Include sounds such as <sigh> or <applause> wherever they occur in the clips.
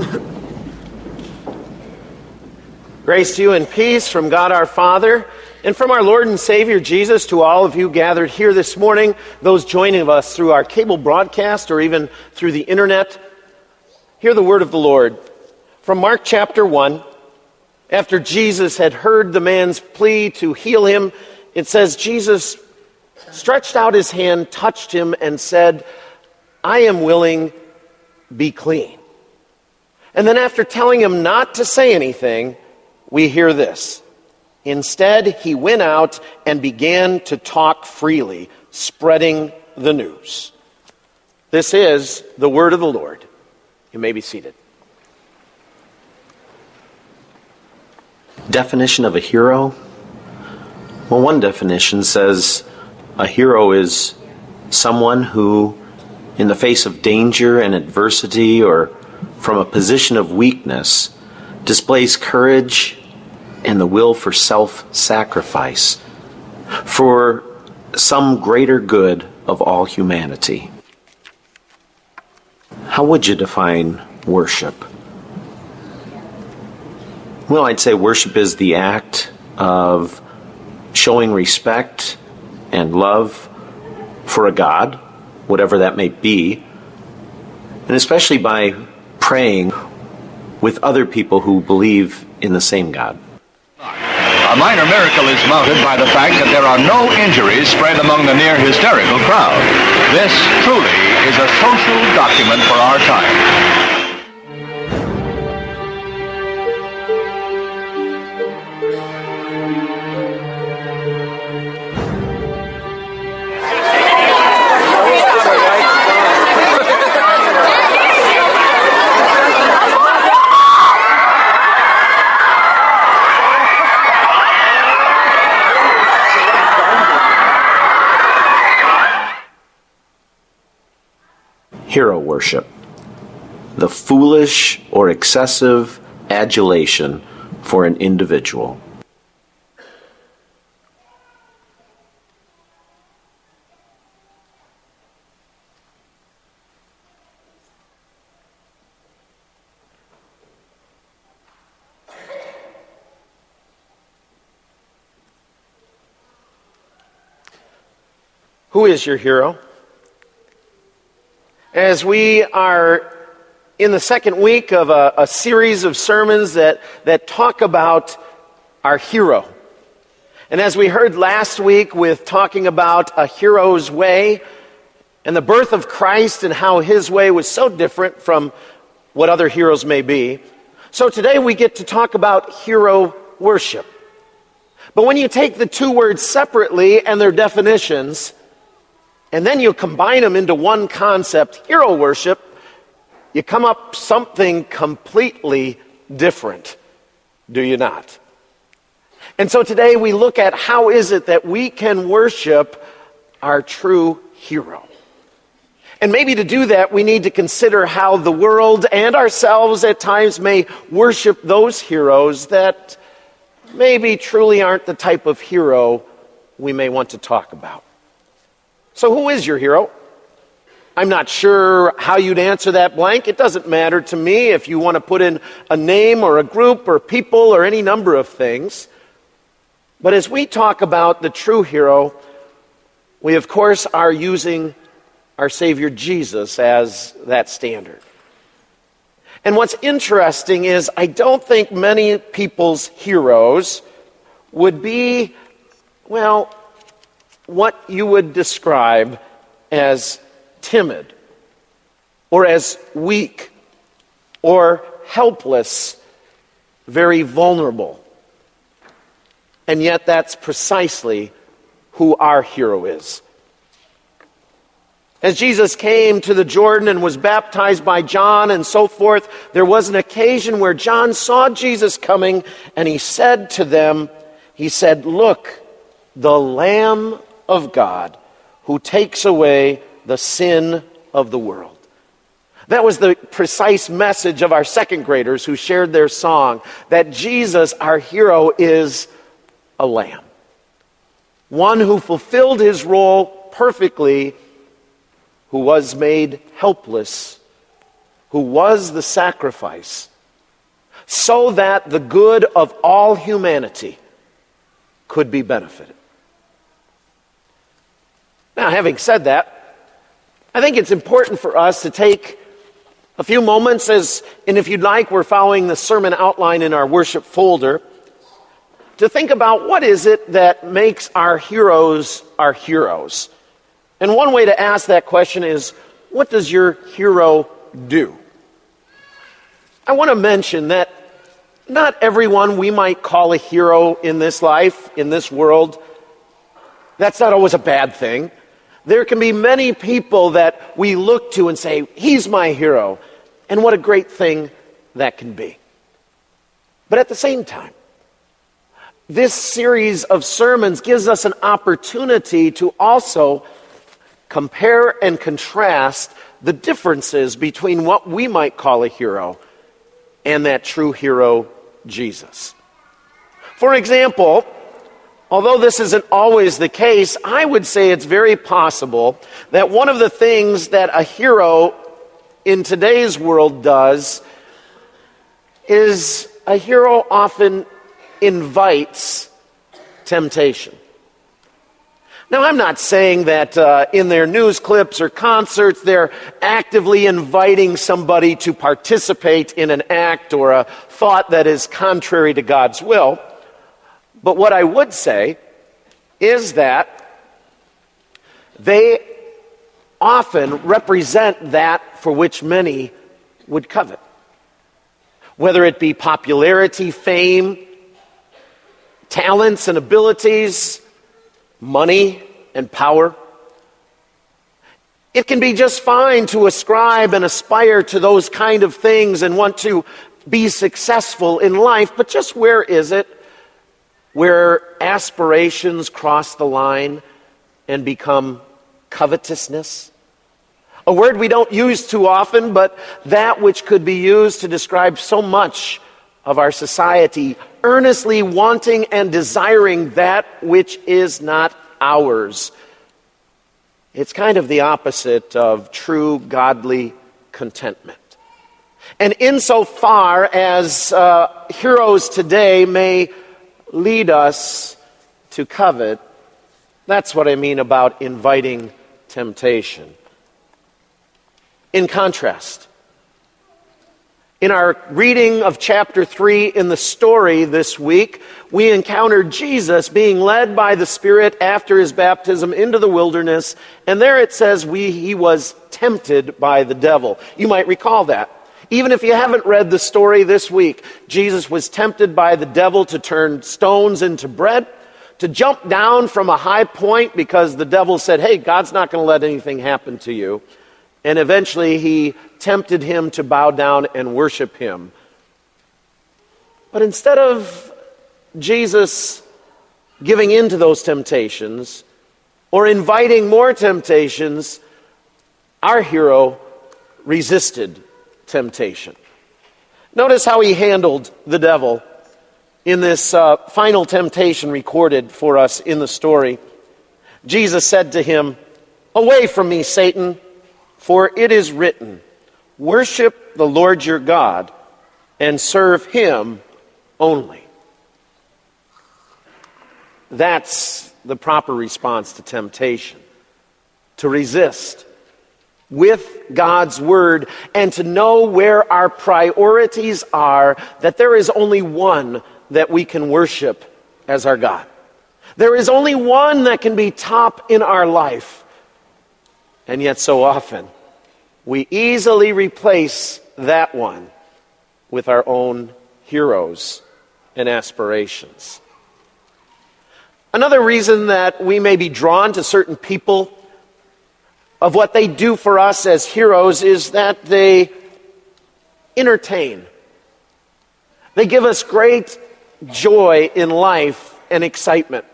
<coughs> Grace to you and peace from God our Father and from our Lord and Savior Jesus to all of you gathered here this morning, those joining us through our cable broadcast or even through the internet. Hear the word of the Lord from Mark chapter 1. After Jesus had heard the man's plea to heal him, it says, Jesus stretched out his hand, touched him, and said, I am willing, be clean. And then, after telling him not to say anything, we hear this. Instead, he went out and began to talk freely, spreading the news. This is the word of the Lord. You may be seated. Definition of a hero? Well, one definition says a hero is someone who, in the face of danger and adversity or from a position of weakness, displays courage and the will for self sacrifice for some greater good of all humanity. How would you define worship? Well, I'd say worship is the act of showing respect and love for a God, whatever that may be, and especially by praying with other people who believe in the same God. A minor miracle is mounted by the fact that there are no injuries spread among the near hysterical crowd. This truly is a social document for our time. Hero worship, the foolish or excessive adulation for an individual. Who is your hero? As we are in the second week of a, a, series of sermons that, that talk about our hero. And as we heard last week with talking about a hero's way and the birth of Christ and how his way was so different from what other heroes may be. So today we get to talk about hero worship. But when you take the two words separately and their definitions, and then you combine them into one concept, hero worship, you come up something completely different, do you not? And so today we look at how is it that we can worship our true hero. And maybe to do that, we need to consider how the world and ourselves at times may worship those heroes that maybe truly aren't the type of hero we may want to talk about. So, who is your hero? I'm not sure how you'd answer that blank. It doesn't matter to me if you want to put in a name or a group or people or any number of things. But as we talk about the true hero, we of course are using our Savior Jesus as that standard. And what's interesting is I don't think many people's heroes would be, well, what you would describe as timid or as weak or helpless, very vulnerable. And yet, that's precisely who our hero is. As Jesus came to the Jordan and was baptized by John and so forth, there was an occasion where John saw Jesus coming and he said to them, He said, Look, the Lamb of God who takes away the sin of the world. That was the precise message of our second graders who shared their song that Jesus, our hero, is a lamb. One who fulfilled his role perfectly, who was made helpless who was the sacrifice, so that the good of all humanity could be benefited. Now, having said that, I think it's important for us to take a few moments as, and if you'd like, we're following the sermon outline in our worship folder, to think about what is it that makes our heroes our heroes. And one way to ask that question is, what does your hero do? I want to mention that not everyone we might call a hero in this life, in this world, that's not always a bad thing. There can be many people that we look to and say, He's my hero. And what a great thing that can be. But at the same time, this series of sermons gives us an opportunity to also compare and contrast the differences between what we might call a hero and that true hero, Jesus. For example, although this isn't always the case, I would say it's very possible that one of the things that a hero in today's world does is a hero often invites temptation. Now, I'm not saying that uh, in their news clips or concerts they're actively inviting somebody to participate in an act or a thought that is contrary to God's will. But what I would say is that they often represent that for which many would covet. Whether it be popularity, fame, talents and abilities, money and power. It can be just fine to ascribe and aspire to those kind of things and want to be successful in life, but just where is it where aspirations cross the line and become covetousness? A word we don't use too often, but that which could be used to describe so much of our society, earnestly wanting and desiring that which is not ours. It's kind of the opposite of true godly contentment. And insofar as uh, heroes today may lead us to covet, that's what I mean about inviting temptation. In contrast, in our reading of chapter 3 in the story this week, we encountered Jesus being led by the Spirit after his baptism into the wilderness, and there it says we, he was tempted by the devil. You might recall that. Even if you haven't read the story this week, Jesus was tempted by the devil to turn stones into bread, to jump down from a high point because the devil said, Hey, God's not going to let anything happen to you. And eventually he tempted him to bow down and worship him. But instead of Jesus giving in to those temptations or inviting more temptations, our hero resisted temptation. Notice how he handled the devil in this uh, final temptation recorded for us in the story. Jesus said to him, Away from me, Satan. For it is written, Worship the Lord your God and serve him only. That's the proper response to temptation. To resist with God's Word and to know where our priorities are, that there is only one that we can worship as our God. There is only one that can be top in our life. And yet, so often, we easily replace that one with our own heroes and aspirations. Another reason that we may be drawn to certain people of what they do for us as heroes is that they entertain. They give us great joy in life and excitement.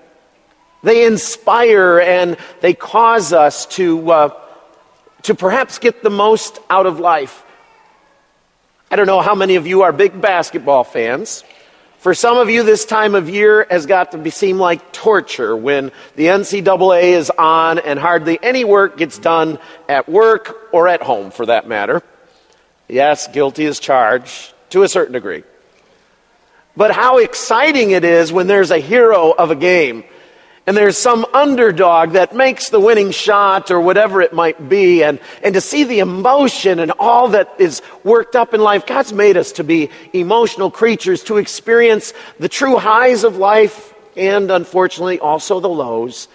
They inspire and they cause us to uh, to perhaps get the most out of life. I don't know how many of you are big basketball fans. For some of you, this time of year has got to be, seem like torture when the NCAA is on and hardly any work gets done at work or at home, for that matter. Yes, guilty as charged to a certain degree. But how exciting it is when there's a hero of a game and there's some underdog that makes the winning shot or whatever it might be, and, and to see the emotion and all that is worked up in life. God's made us to be emotional creatures, to experience the true highs of life and unfortunately also the lows.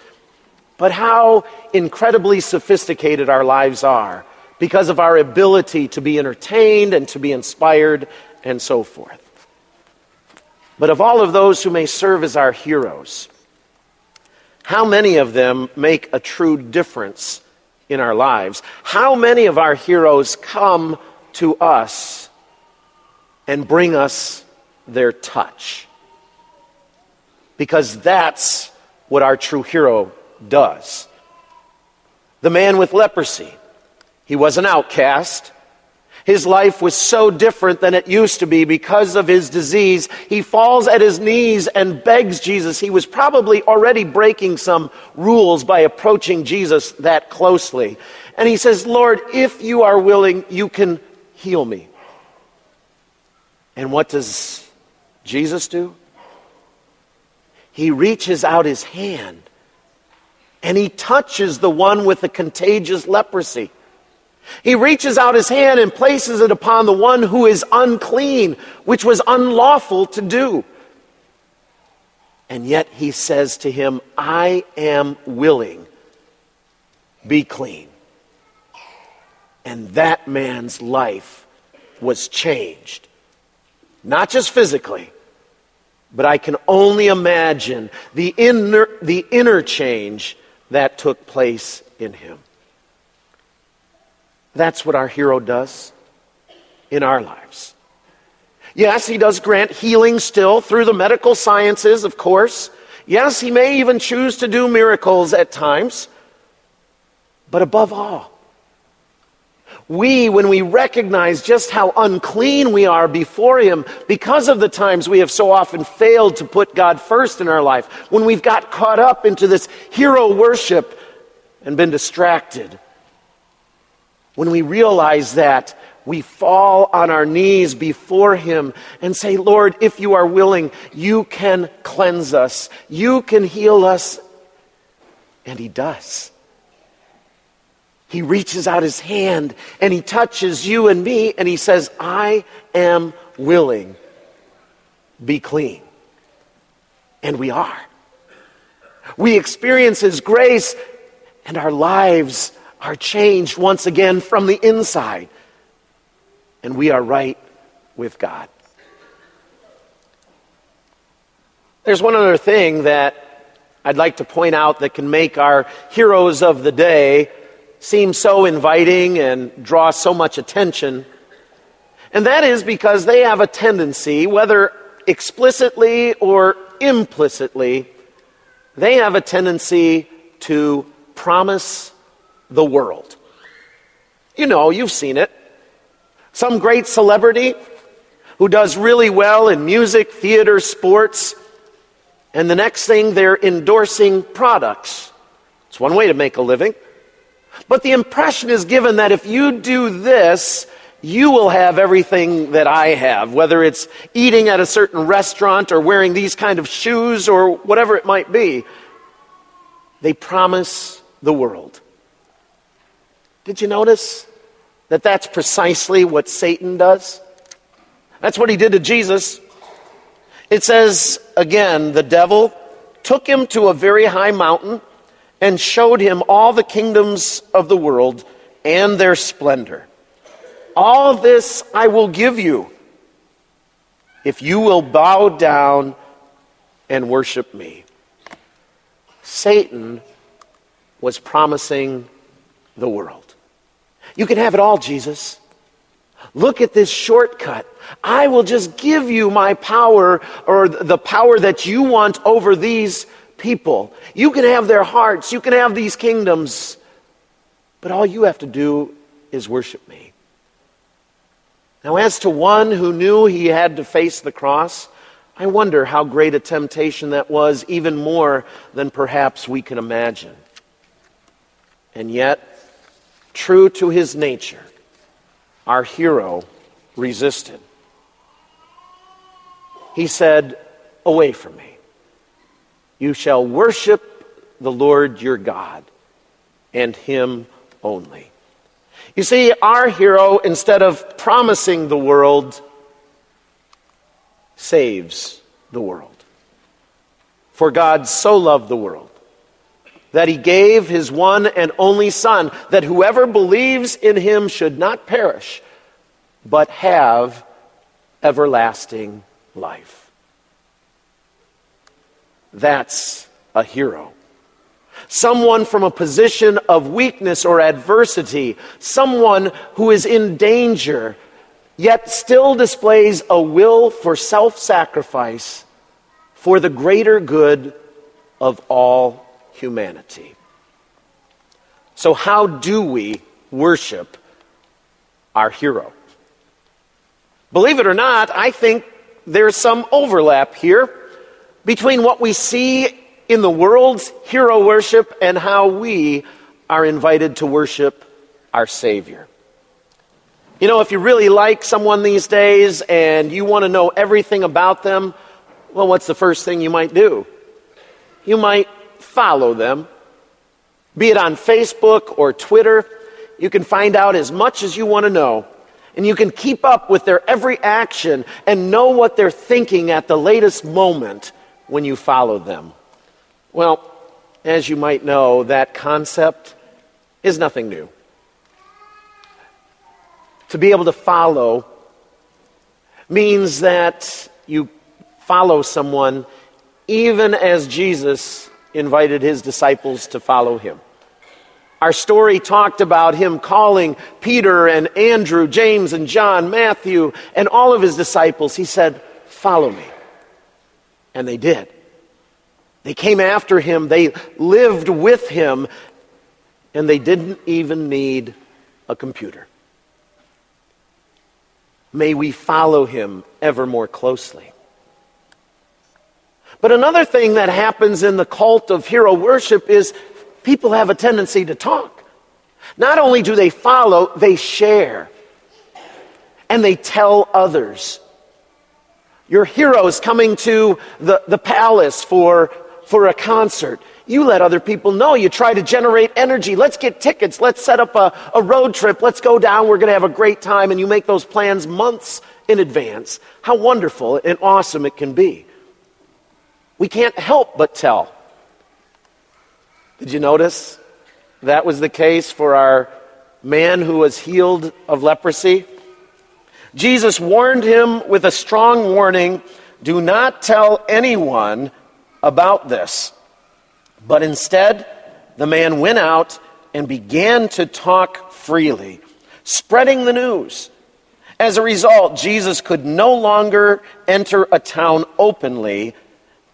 But how incredibly sophisticated our lives are because of our ability to be entertained and to be inspired and so forth. But of all of those who may serve as our heroes, how many of them make a true difference in our lives? How many of our heroes come to us and bring us their touch? Because that's what our true hero does. The man with leprosy, he was an outcast. His life was so different than it used to be because of his disease. He falls at his knees and begs Jesus. He was probably already breaking some rules by approaching Jesus that closely. And he says, Lord, if you are willing, you can heal me. And what does Jesus do? He reaches out his hand and he touches the one with the contagious leprosy. He reaches out his hand and places it upon the one who is unclean, which was unlawful to do. And yet he says to him, I am willing, be clean. And that man's life was changed. Not just physically, but I can only imagine the inner, the inner change that took place in him. That's what our hero does in our lives. Yes, he does grant healing still through the medical sciences, of course. Yes, he may even choose to do miracles at times. But above all, we, when we recognize just how unclean we are before Him because of the times we have so often failed to put God first in our life, when we've got caught up into this hero worship and been distracted when we realize that, we fall on our knees before Him and say, Lord, if you are willing, you can cleanse us, you can heal us. And He does. He reaches out His hand and He touches you and me and He says, I am willing. Be clean. And we are. We experience His grace and our lives are changed once again from the inside. And we are right with God. There's one other thing that I'd like to point out that can make our heroes of the day seem so inviting and draw so much attention. And that is because they have a tendency, whether explicitly or implicitly, they have a tendency to promise the world. You know, you've seen it. Some great celebrity who does really well in music, theater, sports, and the next thing they're endorsing products. It's one way to make a living. But the impression is given that if you do this, you will have everything that I have, whether it's eating at a certain restaurant or wearing these kind of shoes or whatever it might be. They promise the world. Did you notice that that's precisely what Satan does? That's what he did to Jesus. It says, again, the devil took him to a very high mountain and showed him all the kingdoms of the world and their splendor. All this I will give you if you will bow down and worship me. Satan was promising the world. You can have it all, Jesus. Look at this shortcut. I will just give you my power or the power that you want over these people. You can have their hearts. You can have these kingdoms. But all you have to do is worship me. Now, as to one who knew he had to face the cross, I wonder how great a temptation that was, even more than perhaps we can imagine. And yet, true to his nature, our hero resisted. He said, Away from me. You shall worship the Lord your God and him only. You see, our hero, instead of promising the world, saves the world. For God so loved the world that he gave his one and only Son, that whoever believes in him should not perish, but have everlasting life. That's a hero. Someone from a position of weakness or adversity, someone who is in danger, yet still displays a will for self sacrifice for the greater good of all humanity. So, how do we worship our hero? Believe it or not, I think there's some overlap here between what we see in the world's hero worship and how we are invited to worship our Savior. You know, if you really like someone these days and you want to know everything about them, well, what's the first thing you might do? You might follow them, be it on Facebook or Twitter. You can find out as much as you want to know. And you can keep up with their every action and know what they're thinking at the latest moment when you follow them. Well, as you might know, that concept is nothing new. To be able to follow means that you follow someone even as Jesus invited his disciples to follow him. Our story talked about him calling Peter and Andrew, James and John, Matthew, and all of his disciples. He said, Follow me. And they did. They came after him, they lived with him, and they didn't even need a computer. May we follow him ever more closely. But another thing that happens in the cult of hero worship is people have a tendency to talk. Not only do they follow, they share. And they tell others. Your hero is coming to the, the palace for, for a concert. You let other people know. You try to generate energy. Let's get tickets. Let's set up a, a road trip. Let's go down. We're going to have a great time. And you make those plans months in advance. How wonderful and awesome it can be. We can't help but tell. Did you notice that was the case for our man who was healed of leprosy? Jesus warned him with a strong warning do not tell anyone about this. But instead, the man went out and began to talk freely, spreading the news. As a result, Jesus could no longer enter a town openly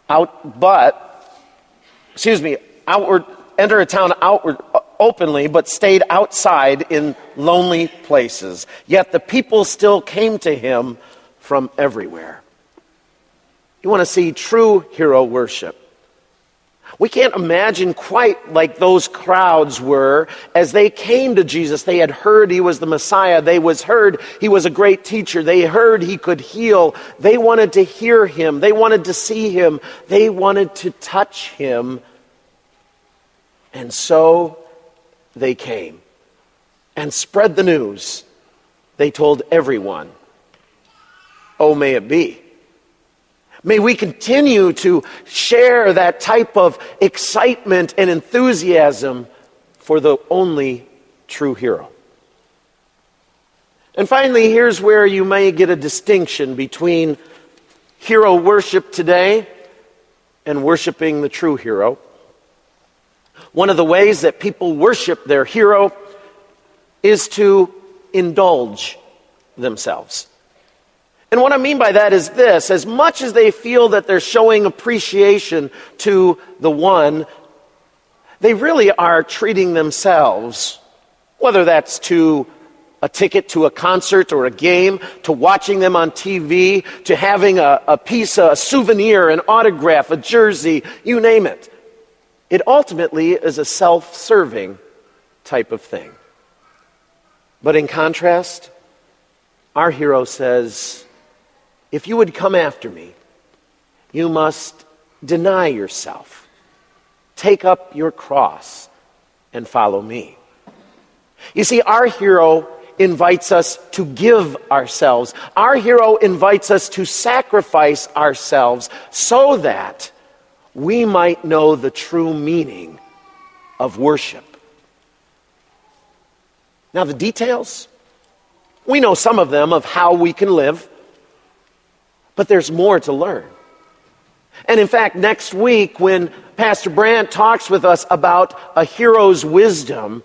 out, but, excuse me, outward, enter a town outward, uh, openly, but stayed outside in lonely places. Yet the people still came to him from everywhere. You want to see true hero worship. We can't imagine quite like those crowds were as they came to Jesus. They had heard he was the Messiah. They was heard he was a great teacher. They heard he could heal. They wanted to hear him. They wanted to see him. They wanted to touch him. And so they came and spread the news. They told everyone, Oh, may it be May we continue to share that type of excitement and enthusiasm for the only true hero. And finally, here's where you may get a distinction between hero worship today and worshiping the true hero. One of the ways that people worship their hero is to indulge themselves. And what I mean by that is this as much as they feel that they're showing appreciation to the one, they really are treating themselves, whether that's to a ticket to a concert or a game, to watching them on TV, to having a, a piece, a souvenir, an autograph, a jersey, you name it. It ultimately is a self serving type of thing. But in contrast, our hero says, If you would come after me, you must deny yourself, take up your cross, and follow me. You see, our hero invites us to give ourselves. Our hero invites us to sacrifice ourselves so that we might know the true meaning of worship. Now, the details, we know some of them of how we can live, but there's more to learn. And in fact, next week, when Pastor Brandt talks with us about a hero's wisdom,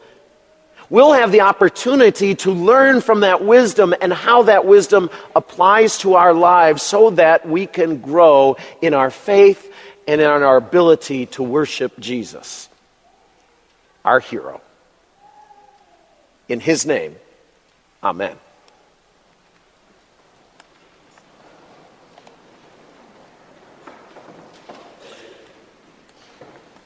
we'll have the opportunity to learn from that wisdom and how that wisdom applies to our lives so that we can grow in our faith and in our ability to worship Jesus, our hero. In his name, amen.